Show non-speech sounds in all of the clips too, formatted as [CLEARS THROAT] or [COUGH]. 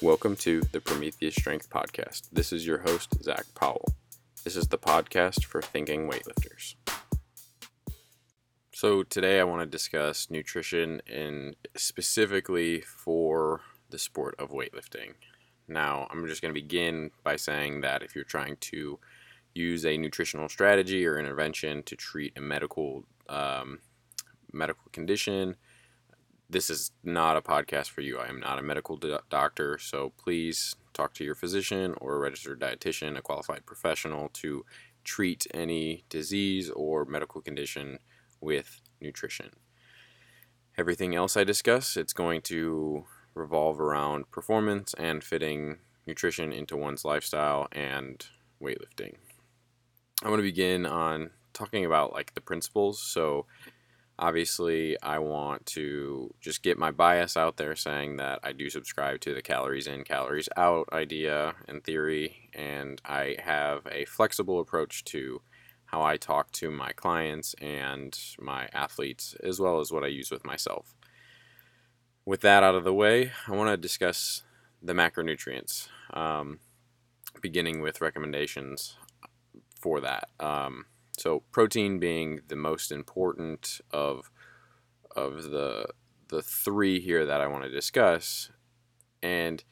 Welcome to the Prometheus Strength Podcast. This is your host, Zach Powell. This is the podcast for thinking weightlifters. So, today I want to discuss nutrition and specifically for the sport of weightlifting. Now, I'm just going to begin by saying that if you're trying to use a nutritional strategy or intervention to treat a medical um, medical condition, this is not a podcast for you. I am not a medical do- doctor, so please talk to your physician or a registered dietitian, a qualified professional to treat any disease or medical condition with nutrition. Everything else I discuss, it's going to revolve around performance and fitting nutrition into one's lifestyle and weightlifting. I want to begin on talking about like the principles. So obviously I want to just get my bias out there saying that I do subscribe to the calories in, calories out idea and theory, and I have a flexible approach to how I talk to my clients and my athletes, as well as what I use with myself. With that out of the way, I want to discuss the macronutrients, um, beginning with recommendations for that. Um, so protein being the most important of of the the three here that I want to discuss, and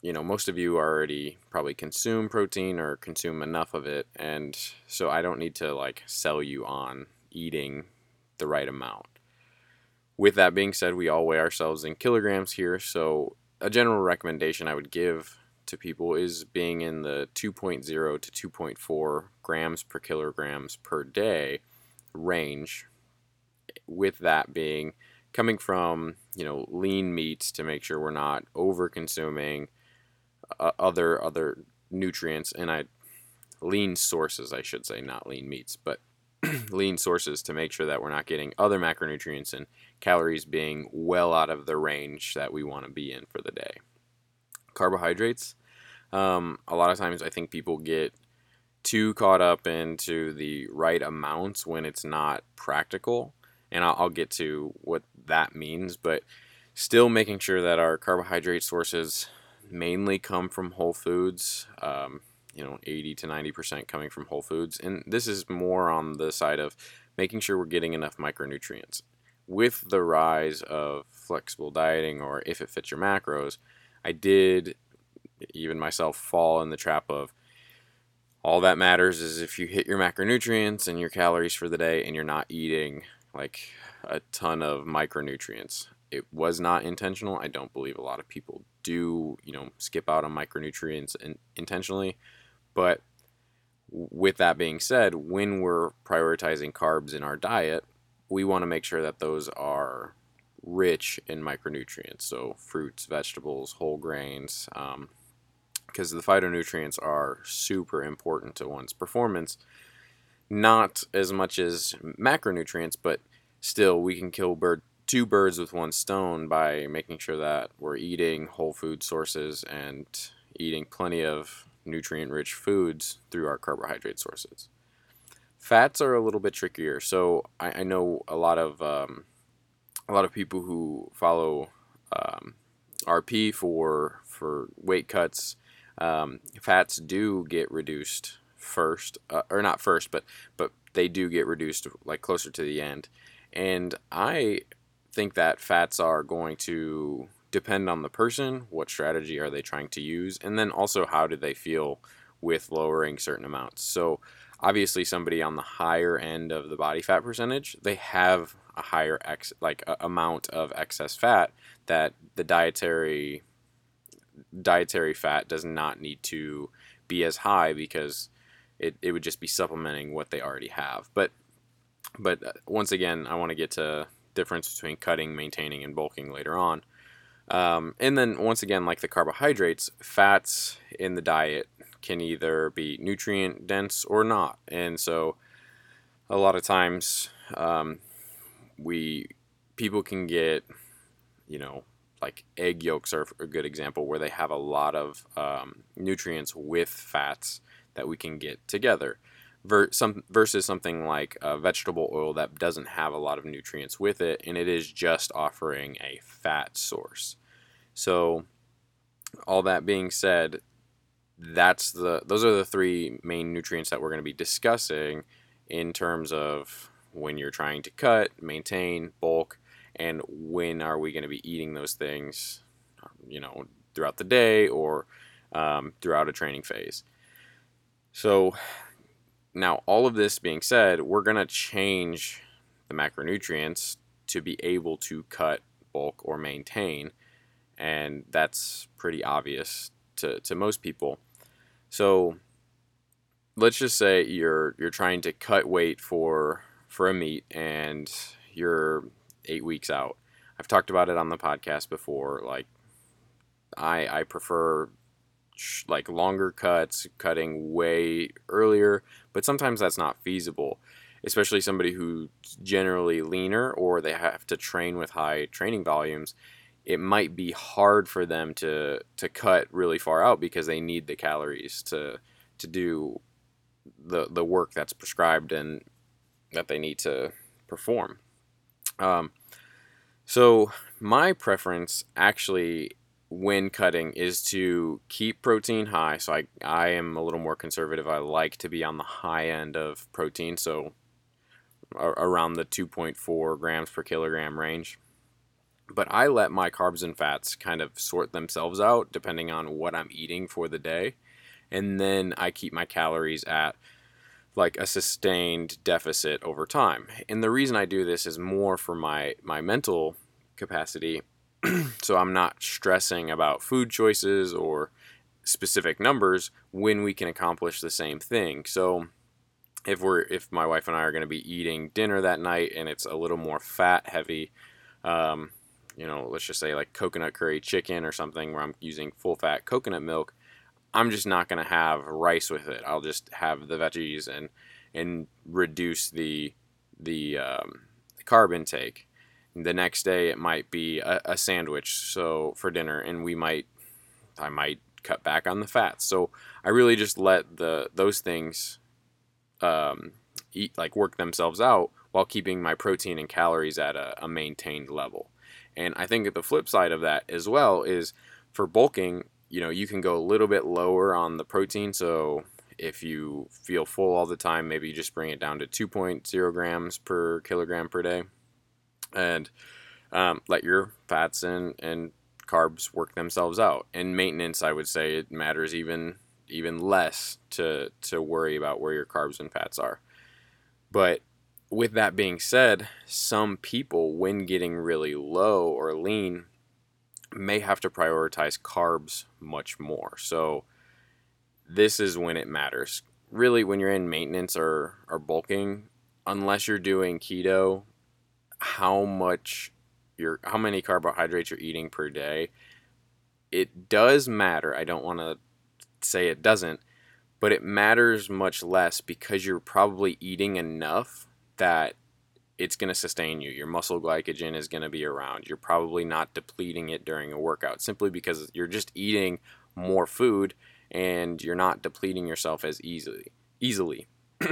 you know most of you already probably consume protein or consume enough of it, and so I don't need to like sell you on eating the right amount. With that being said, we all weigh ourselves in kilograms here, so a general recommendation I would give to people is being in the 2.0 to 2.4 grams per kilograms per day range with that being coming from you know lean meats to make sure we're not over consuming uh, other other nutrients and I lean sources I should say not lean meats but [CLEARS THROAT] lean sources to make sure that we're not getting other macronutrients and calories being well out of the range that we want to be in for the day carbohydrates. Um, a lot of times, I think people get too caught up into the right amounts when it's not practical, and I'll, I'll get to what that means. But still, making sure that our carbohydrate sources mainly come from whole foods. Um, you know, 80 to 90% coming from whole foods. And this is more on the side of making sure we're getting enough micronutrients. With the rise of flexible dieting or if it fits your macros, I did, even myself, fall in the trap of all that matters is if you hit your macronutrients and your calories for the day and you're not eating like a ton of micronutrients. It was not intentional. I don't believe a lot of people do, you know, skip out on micronutrients in, intentionally. But with that being said, when we're prioritizing carbs in our diet, we want to make sure that those are rich in micronutrients. So fruits, vegetables, whole grains, um, because the phytonutrients are super important to one's performance. Not as much as macronutrients, but still we can kill bird two birds with one stone by making sure that we're eating whole food sources and eating plenty of nutrient rich foods through our carbohydrate sources. Fats are a little bit trickier. So I, I know a lot of um, a lot of people who follow um, RP for for weight cuts, um, fats do get reduced first, uh, or not first, but but they do get reduced like closer to the end, and I think that fats are going to depend on the person. What strategy are they trying to use, and then also how do they feel with lowering certain amounts. So obviously somebody on the higher end of the body fat percentage, they have a higher ex like a, amount of excess fat that the dietary dietary fat does not need to be as high because it, it would just be supplementing what they already have. But but uh, once again, I want to get to difference between cutting, maintaining, and bulking later on. Um, and then once again, like the carbohydrates, fats in the diet can either be nutrient dense or not. And so a lot of times um, we people can get you know like egg yolks are a good example where they have a lot of um, nutrients with fats that we can get together Ver- some, versus something like a vegetable oil that doesn't have a lot of nutrients with it and it is just offering a fat source. So all that being said, that's the those are the three main nutrients that we're going to be discussing in terms of when you're trying to cut, maintain, bulk, and when are we going to be eating those things, you know, throughout the day or um, throughout a training phase. So now, all of this being said, we're going to change the macronutrients to be able to cut, bulk, or maintain. And that's pretty obvious to, to most people. So let's just say you're you're trying to cut weight for for a meet and you're eight weeks out. I've talked about it on the podcast before. Like I I prefer like longer cuts, cutting way earlier, but sometimes that's not feasible, especially somebody who's generally leaner or they have to train with high training volumes. It might be hard for them to to cut really far out because they need the calories to to do the the work that's prescribed and that they need to perform. Um, so my preference actually when cutting is to keep protein high. So I, I am a little more conservative. I like to be on the high end of protein, so around the 2.4 grams per kilogram range. But I let my carbs and fats kind of sort themselves out depending on what I'm eating for the day. And then I keep my calories at like a sustained deficit over time. And the reason I do this is more for my my mental capacity [CLEARS THROAT] so I'm not stressing about food choices or specific numbers when we can accomplish the same thing. So if we're if my wife and I are going to be eating dinner that night and it's a little more fat heavy, um, you know, let's just say like coconut curry chicken or something where I'm using full fat coconut milk, I'm just not to have rice with it. I'll just have the veggies and and reduce the the um, carb intake. The next day it might be a, a sandwich so for dinner and we might I might cut back on the fats. So I really just let the those things um, eat like work themselves out while keeping my protein and calories at a, a maintained level. And I think that the flip side of that as well is for bulking, you know, you can go a little bit lower on the protein. So if you feel full all the time, maybe you just bring it down to 2.0 grams per kilogram per day and um, let your fats and, and carbs work themselves out. And maintenance, I would say it matters even even less to to worry about where your carbs and fats are. But with that being said, some people when getting really low or lean may have to prioritize carbs much more. So this is when it matters. Really when you're in maintenance or, or bulking, unless you're doing keto how much you're how many carbohydrates you're eating per day it does matter i don't want to say it doesn't but it matters much less because you're probably eating enough that it's going to sustain you your muscle glycogen is going to be around you're probably not depleting it during a workout simply because you're just eating more food and you're not depleting yourself as easily easily [CLEARS THROAT]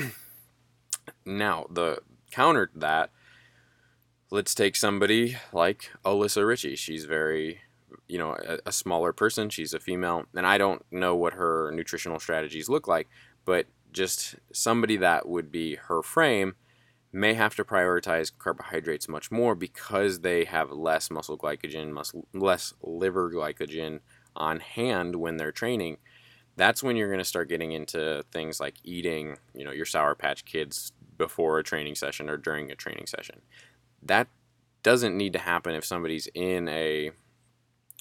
now the counter to that let's take somebody like Alyssa Ritchie. She's very, you know, a, a, smaller person. She's a female, and I don't know what her nutritional strategies look like, but just somebody that would be her frame may have to prioritize carbohydrates much more because they have less muscle glycogen, muscle, less liver glycogen on hand when they're training. That's when you're going to start getting into things like eating, you know, your Sour Patch Kids before a training session or during a training session that doesn't need to happen if somebody's in a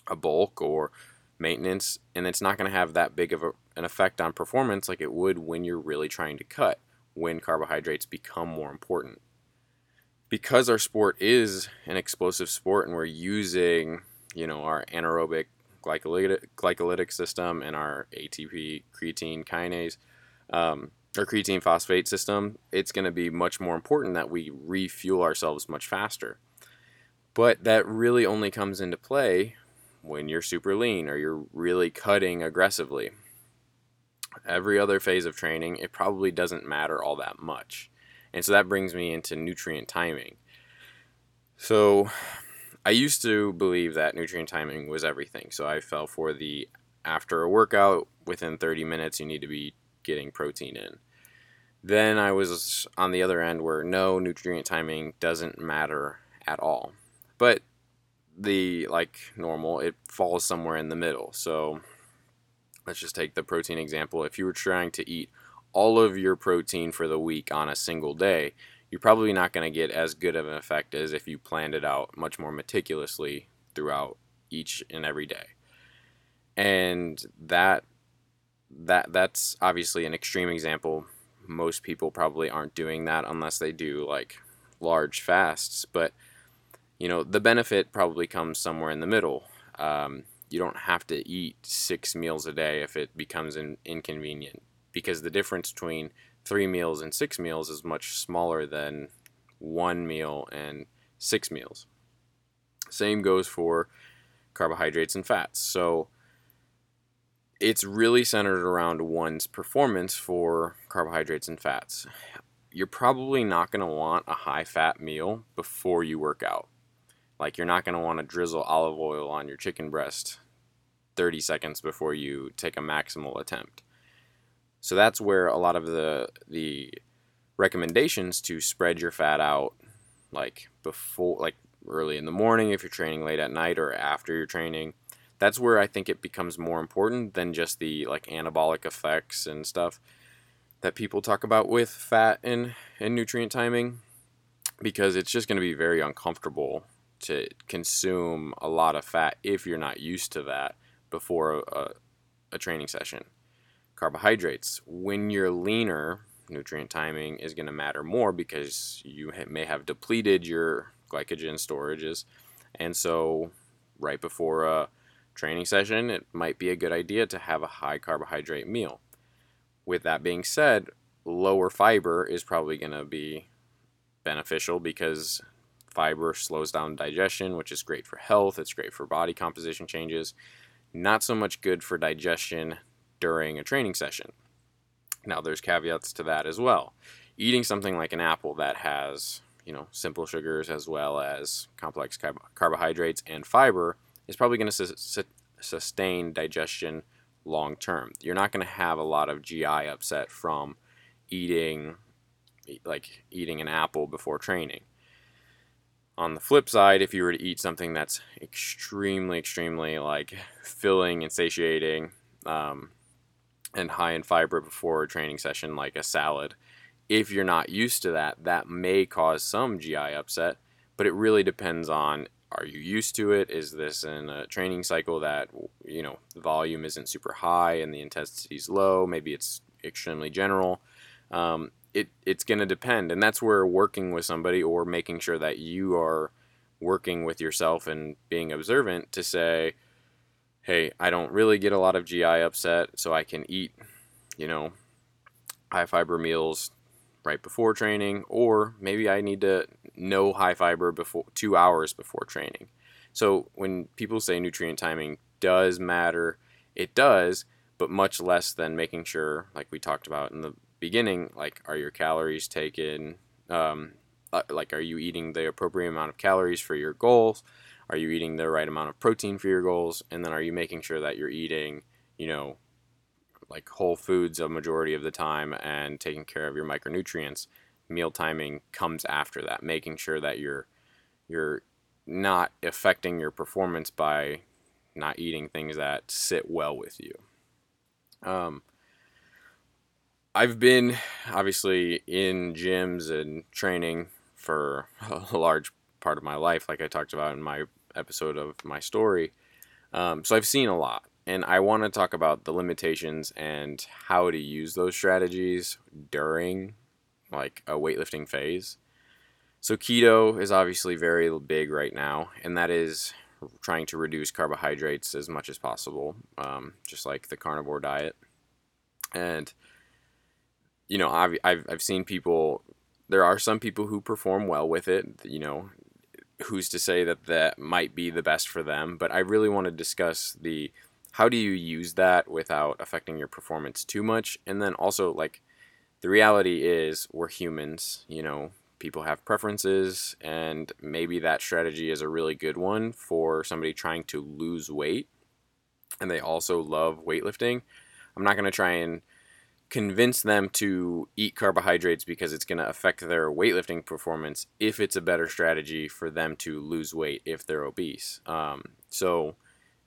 a bulk or maintenance and it's not going to have that big of a, an effect on performance like it would when you're really trying to cut when carbohydrates become more important because our sport is an explosive sport and we're using you know our anaerobic glycolytic, glycolytic system and our ATP creatine kinase um, our creatine phosphate system, it's going to be much more important that we refuel ourselves much faster. But that really only comes into play when you're super lean or you're really cutting aggressively. Every other phase of training, it probably doesn't matter all that much. And so that brings me into nutrient timing. So I used to believe that nutrient timing was everything. So I fell for the after a workout, within 30 minutes, you need to be getting protein in. Then I was on the other end where no nutrient timing doesn't matter at all. But the like normal, it falls somewhere in the middle. So let's just take the protein example. If you were trying to eat all of your protein for the week on a single day, you're probably not going to get as good of an effect as if you planned it out much more meticulously throughout each and every day. And that that that's obviously an extreme example. Most people probably aren't doing that unless they do like large fasts, but you know the benefit probably comes somewhere in the middle. Um, you don't have to eat six meals a day if it becomes an inconvenient because the difference between three meals and six meals is much smaller than one meal and six meals. Same goes for carbohydrates and fats. So it's really centered around one's performance for carbohydrates and fats. You're probably not going to want a high fat meal before you work out. Like, you're not going to want to drizzle olive oil on your chicken breast 30 seconds before you take a maximal attempt. So that's where a lot of the the recommendations to spread your fat out like before like early in the morning if you're training late at night or after you're training that's where I think it becomes more important than just the like anabolic effects and stuff that people talk about with fat and, and nutrient timing because it's just going to be very uncomfortable to consume a lot of fat if you're not used to that before a, a training session carbohydrates. When you're leaner, nutrient timing is going to matter more because you may have depleted your glycogen storages. And so, right before a training session, it might be a good idea to have a high carbohydrate meal. With that being said, lower fiber is probably going to be beneficial because fiber slows down digestion, which is great for health, it's great for body composition changes. Not so much good for digestion during a training session. Now, there's caveats to that as well. Eating something like an apple that has, you know, simple sugars as well as complex carbohydrates and fiber is probably going to su- sustain digestion long term. You're not going to have a lot of GI upset from eating like eating an apple before training. On the flip side, if you were to eat something that's extremely, extremely like filling and satiating, um, and high in fiber before a training session, like a salad. If you're not used to that, that may cause some GI upset, but it really depends on are you used to it? Is this in a training cycle that, you know, the volume isn't super high and the intensity is low? Maybe it's extremely general. Um, it, it's going to depend. And that's where working with somebody or making sure that you are working with yourself and being observant to say, hey, I don't really get a lot of GI upset, so I can eat, you know, high fiber meals right before training, or maybe I need to no high fiber before two hours before training. So when people say nutrient timing does matter, it does, but much less than making sure, like we talked about in the beginning, like are your calories taken, um, uh, like are you eating the appropriate amount of calories for your goals? Are you eating the right amount of protein for your goals? And then are you making sure that you're eating, you know, like whole foods a majority of the time and taking care of your micronutrients? Meal timing comes after that, making sure that you're you're not affecting your performance by not eating things that sit well with you. Um, I've been obviously in gyms and training for [LAUGHS] a large part of my life, like I talked about in my episode of my story. Um, so I've seen a lot, and I want to talk about the limitations and how to use those strategies during like a weightlifting phase. So keto is obviously very big right now, and that is trying to reduce carbohydrates as much as possible, um, just like the carnivore diet. And you know, I've, I've I've seen people. There are some people who perform well with it. You know, who's to say that that might be the best for them but i really want to discuss the how do you use that without affecting your performance too much and then also like the reality is we're humans you know people have preferences, and maybe that strategy is a really good one for somebody trying to lose weight and they also love weightlifting. I'm not going to try and convince them to eat carbohydrates because it's going to affect their weightlifting performance if it's a better strategy for them to lose weight if they're obese. Um, so,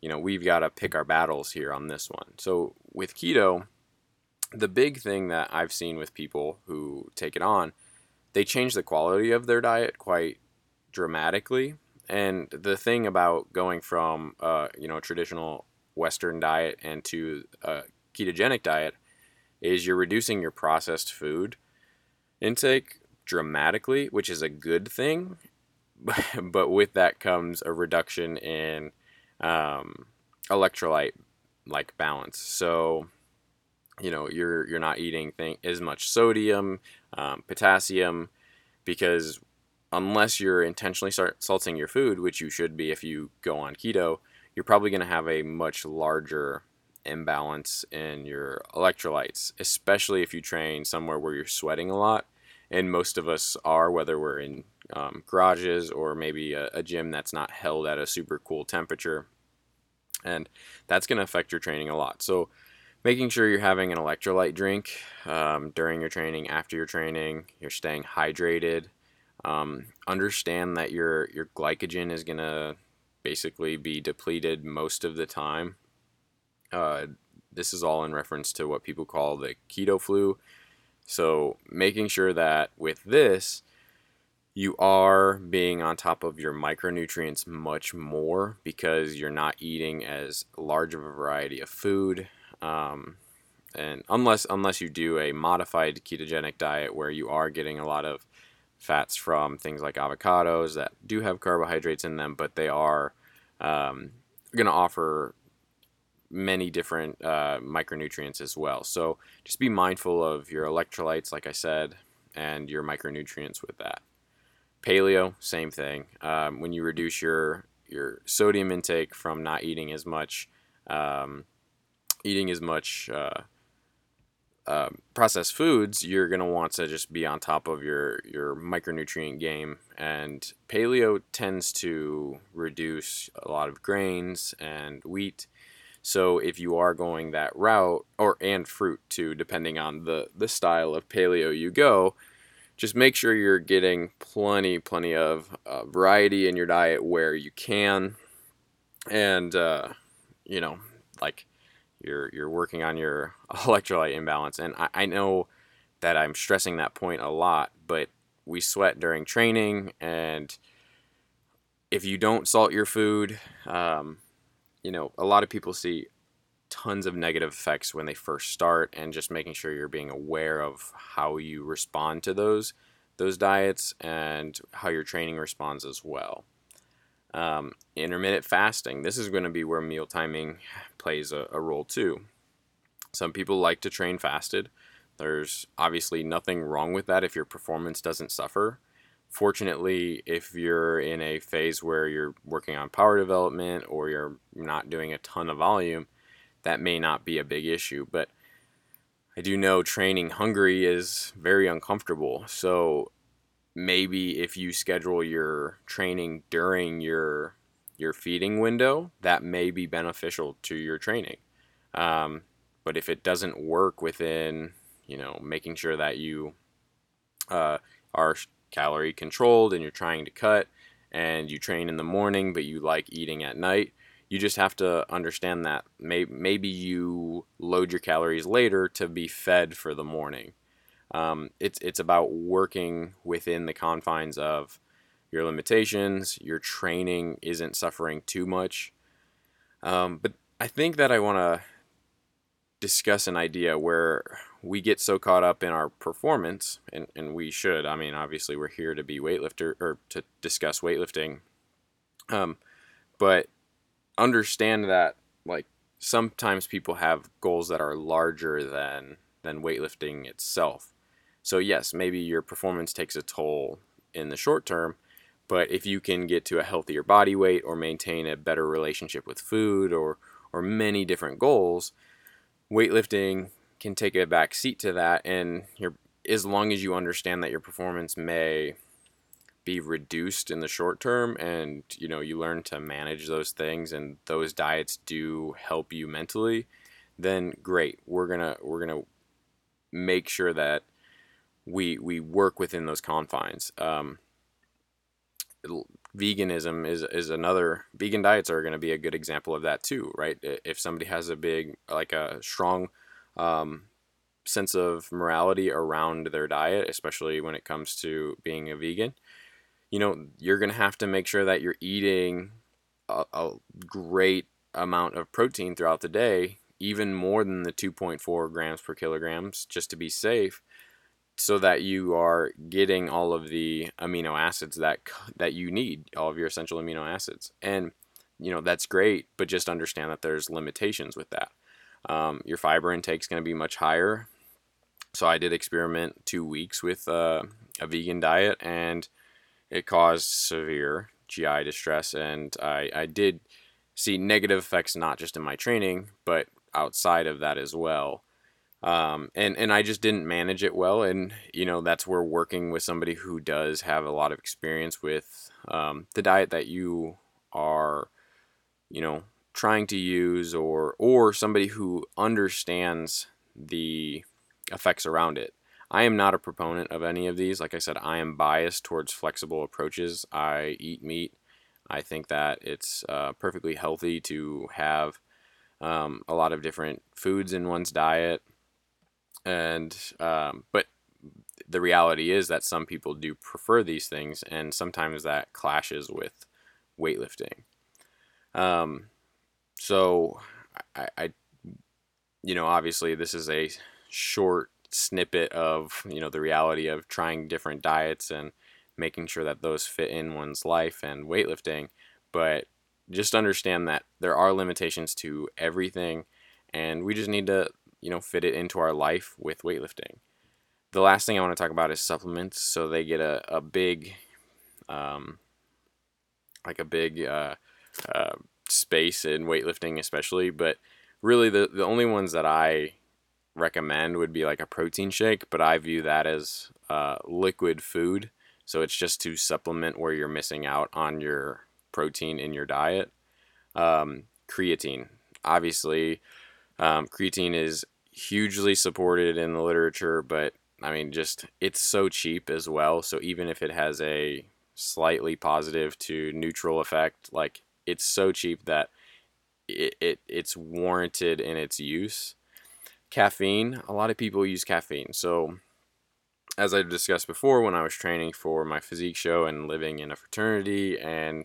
you know, we've got to pick our battles here on this one. So, with keto, the big thing that I've seen with people who take it on, they change the quality of their diet quite dramatically. And the thing about going from, uh, you know, traditional Western diet and to a ketogenic diet is you're reducing your processed food intake dramatically, which is a good thing. [LAUGHS] but with that comes a reduction in um, electrolyte like balance. So, you know, you're you're not eating thing, as much sodium, um, potassium, because unless you're intentionally salting your food, which you should be if you go on keto, you're probably going to have a much larger imbalance in your electrolytes, especially if you train somewhere where you're sweating a lot. And most of us are, whether we're in um, garages or maybe a, a gym that's not held at a super cool temperature. And that's going to affect your training a lot. So, making sure you're having an electrolyte drink um, during your training, after your training, you're staying hydrated. Um, understand that your your glycogen is going to basically be depleted most of the time. Uh, this is all in reference to what people call the keto flu. So, making sure that with this, you are being on top of your micronutrients much more because you're not eating as large of a variety of food. Um, and unless unless you do a modified ketogenic diet where you are getting a lot of fats from things like avocados that do have carbohydrates in them, but they are um, going to offer many different uh, micronutrients as well. So just be mindful of your electrolytes, like I said, and your micronutrients with that. Paleo, same thing. Um, when you reduce your your sodium intake from not eating as much, um, eating as much uh, uh, processed foods, you're gonna want to just be on top of your your micronutrient game. And paleo tends to reduce a lot of grains and wheat. So if you are going that route, or and fruit too, depending on the the style of paleo you go, just make sure you're getting plenty plenty of uh, variety in your diet where you can, and uh, you know like you're you're working on your [LAUGHS] electrolyte imbalance. And I, I know that I'm stressing that point a lot, but we sweat during training, and if you don't salt your food, um, you know, a lot of people see tons of negative effects when they first start, and just making sure you're being aware of how you respond to those those diets and how your training responds as well. Um, intermittent fasting. This is going to be where meal timing plays a, a role too. Some people like to train fasted. There's obviously nothing wrong with that if your performance doesn't suffer. Fortunately, if you're in a phase where you're working on power development or you're not doing a ton of volume, that may not be a big issue. But I do know training hungry is very uncomfortable. So maybe if you schedule your training during your your feeding window, that may be beneficial to your training. Um, but if it doesn't work within, you know, making sure that you uh, are calorie controlled and you're trying to cut and you train in the morning but you like eating at night, you just have to understand that maybe you load your calories later to be fed for the morning. Um, it's it's about working within the confines of your limitations. Your training isn't suffering too much. Um, but I think that I want to discuss an idea where we get so caught up in our performance, and, and we should. I mean, obviously, we're here to be weightlifter or to discuss weightlifting. Um, but understand that like sometimes people have goals that are larger than than weightlifting itself. So yes, maybe your performance takes a toll in the short term, but if you can get to a healthier body weight or maintain a better relationship with food or or many different goals, weightlifting can take a back seat to that and your as long as you understand that your performance may be reduced in the short term and you know you learn to manage those things and those diets do help you mentally then great. We're gonna we're gonna make sure that we we work within those confines. Um, veganism is is another vegan diets are going to be a good example of that too right? If somebody has a big like a strong um, sense of morality around their diet especially when it comes to being a vegan you know, you're going to have to make sure that you're eating a, a, great amount of protein throughout the day, even more than the 2.4 grams per kilograms, just to be safe, so that you are getting all of the amino acids that that you need, all of your essential amino acids. And you know that's great, but just understand that there's limitations with that. Um, your fiber intake is going to be much higher. So I did experiment two weeks with uh, a vegan diet and it caused severe GI distress, and I, I did see negative effects not just in my training, but outside of that as well. Um, and and I just didn't manage it well, and you know that's where working with somebody who does have a lot of experience with um, the diet that you are, you know, trying to use, or or somebody who understands the effects around it. I am not a proponent of any of these. Like I said, I am biased towards flexible approaches. I eat meat. I think that it's uh, perfectly healthy to have um, a lot of different foods in one's diet. And, um, but the reality is that some people do prefer these things, and sometimes that clashes with weightlifting. Um, so, I, I, you know, obviously, this is a short snippet of you know the reality of trying different diets and making sure that those fit in one's life and weightlifting but just understand that there are limitations to everything and we just need to you know fit it into our life with weightlifting the last thing i want to talk about is supplements so they get a, a big um, like a big uh, uh, space in weightlifting especially but really the, the only ones that i recommend would be like a protein shake, but I view that as uh, liquid food. So it's just to supplement where you're missing out on your protein in your diet. Um, creatine. Obviously, um, creatine is hugely supported in the literature, but I mean, just it's so cheap as well. So even if it has a slightly positive to neutral effect, like it's so cheap that it, it it's warranted in its use caffeine. A lot of people use caffeine. So, as I discussed before, when I was training for my physique show and living in a fraternity and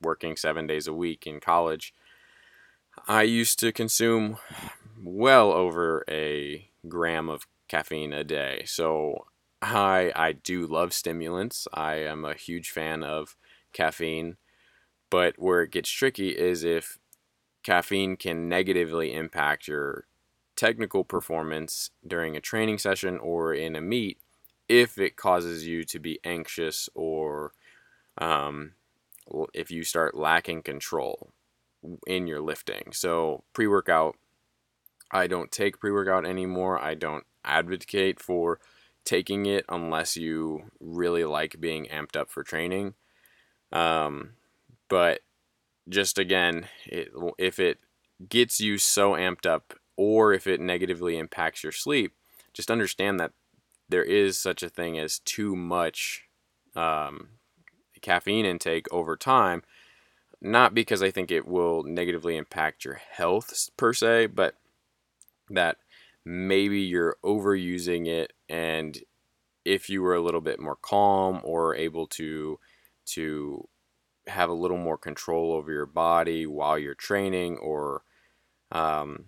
working seven days a week in college, I used to consume well over a gram of caffeine a day. So, I I do love stimulants. I am a huge fan of caffeine, but where it gets tricky is if caffeine can negatively impact your technical performance during a training session or in a meet if it causes you to be anxious or um, if you start lacking control in your lifting. So, pre workout, I don't take pre workout anymore. I don't advocate for taking it unless you really like being amped up for training. Um, but just again, it, if it gets you so amped up or if it negatively impacts your sleep, just understand that there is such a thing as too much um, caffeine intake over time. Not because I think it will negatively impact your health per se, but that maybe you're overusing it and if you were a little bit more calm or able to to have a little more control over your body while you're training or um,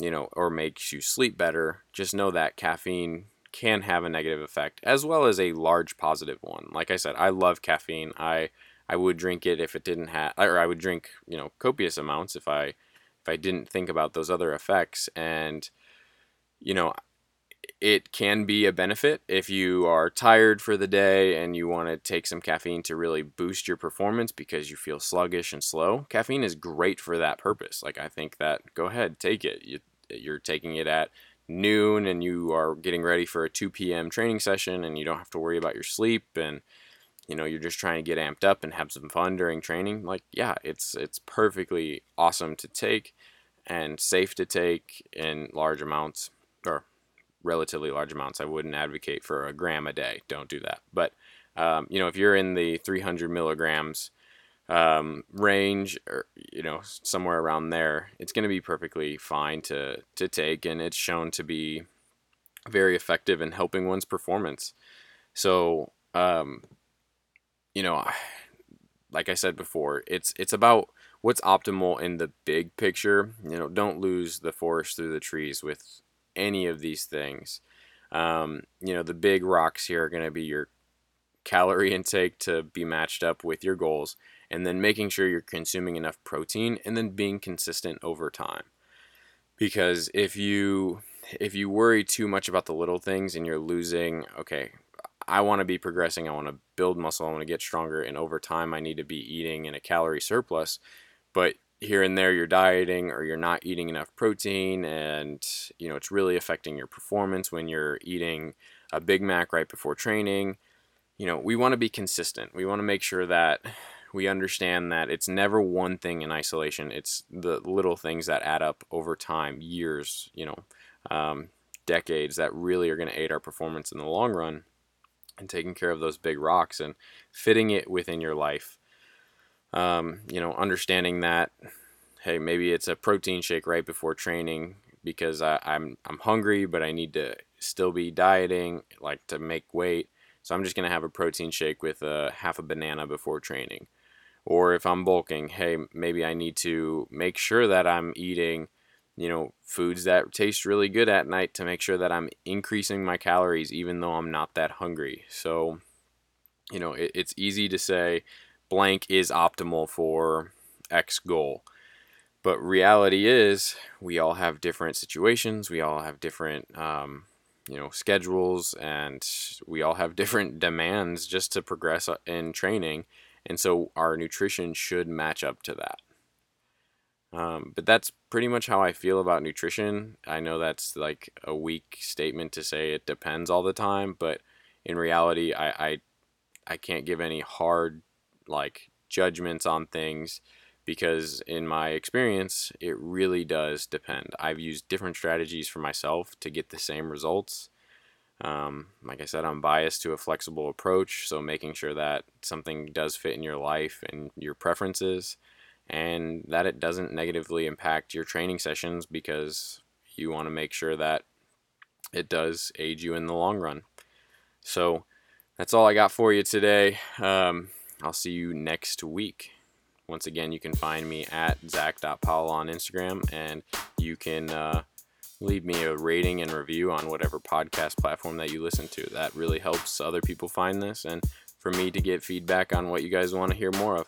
you know, or makes you sleep better, just know that caffeine can have a negative effect as well as a large positive one. Like I said, I love caffeine. I I would drink it if it didn't have or I would drink, you know, copious amounts if I if I didn't think about those other effects and you know, it can be a benefit if you are tired for the day and you want to take some caffeine to really boost your performance because you feel sluggish and slow. Caffeine is great for that purpose. Like I think that go ahead, take it. You, you're taking it at noon and you are getting ready for a 2 p.m. training session and you don't have to worry about your sleep and you know you're just trying to get amped up and have some fun during training like yeah it's it's perfectly awesome to take and safe to take in large amounts or relatively large amounts. I wouldn't advocate for a gram a day don't do that. But um, you know if you're in the 300 milligrams um, range or you know somewhere around there it's going to be perfectly fine to to take and it's shown to be very effective in helping one's performance. So um, you know like i said before it's it's about what's optimal in the big picture you know don't lose the forest through the trees with any of these things. Um, you know the big rocks here are going to be your calorie [LAUGHS] intake to be matched up with your goals and then making sure you're consuming enough protein and then being consistent over time. Because if you if you worry too much about the little things and you're losing okay i want to be progressing i want to build muscle i want to get stronger and over time i need to be eating in a calorie surplus but here and there you're dieting or you're not eating enough protein and you know it's really affecting your performance when you're eating a big mac right before training you know we want to be consistent we want to make sure that we understand that it's never one thing in isolation. It's the little things that add up over time, years, you know, um, decades that really are going to aid our performance in the long run. And taking care of those big rocks and fitting it within your life. Um, you know, understanding that, hey, maybe it's a protein shake right before training because I, I'm I'm hungry, but I need to still be dieting, like to make weight. So I'm just gonna have a protein shake with a half a banana before training or if I'm bulking, hey, maybe I need to make sure that I'm eating, you know, foods that taste really good at night to make sure that I'm increasing my calories even though I'm not that hungry. So, you know, it, it's easy to say blank is optimal for X goal. But reality is, we all have different situations. We all have different, um, you know, schedules, and we all have [LAUGHS] different demands just to progress uh, in training and so our nutrition should match up to that. Um, but that's pretty much how I feel about nutrition. I know that's like a weak statement to say it depends all the time, but in reality, I, I, I can't give any hard like judgments on things because in my experience, it really does depend. I've used different strategies for myself to get the same results. Um, like I said, I'm biased to a flexible approach, so making sure that something does fit in your life and your preferences, and that it doesn't negatively impact your training sessions because you want to make sure that it does aid you in the long run. So that's all I got for you today. Um, I'll see you next week. Once again, you can find me at zach.powell on Instagram, and you can. Uh, leave me a rating and review on whatever podcast platform that you listen to. That really helps other people find this and for me to get feedback on what you guys want to hear more of.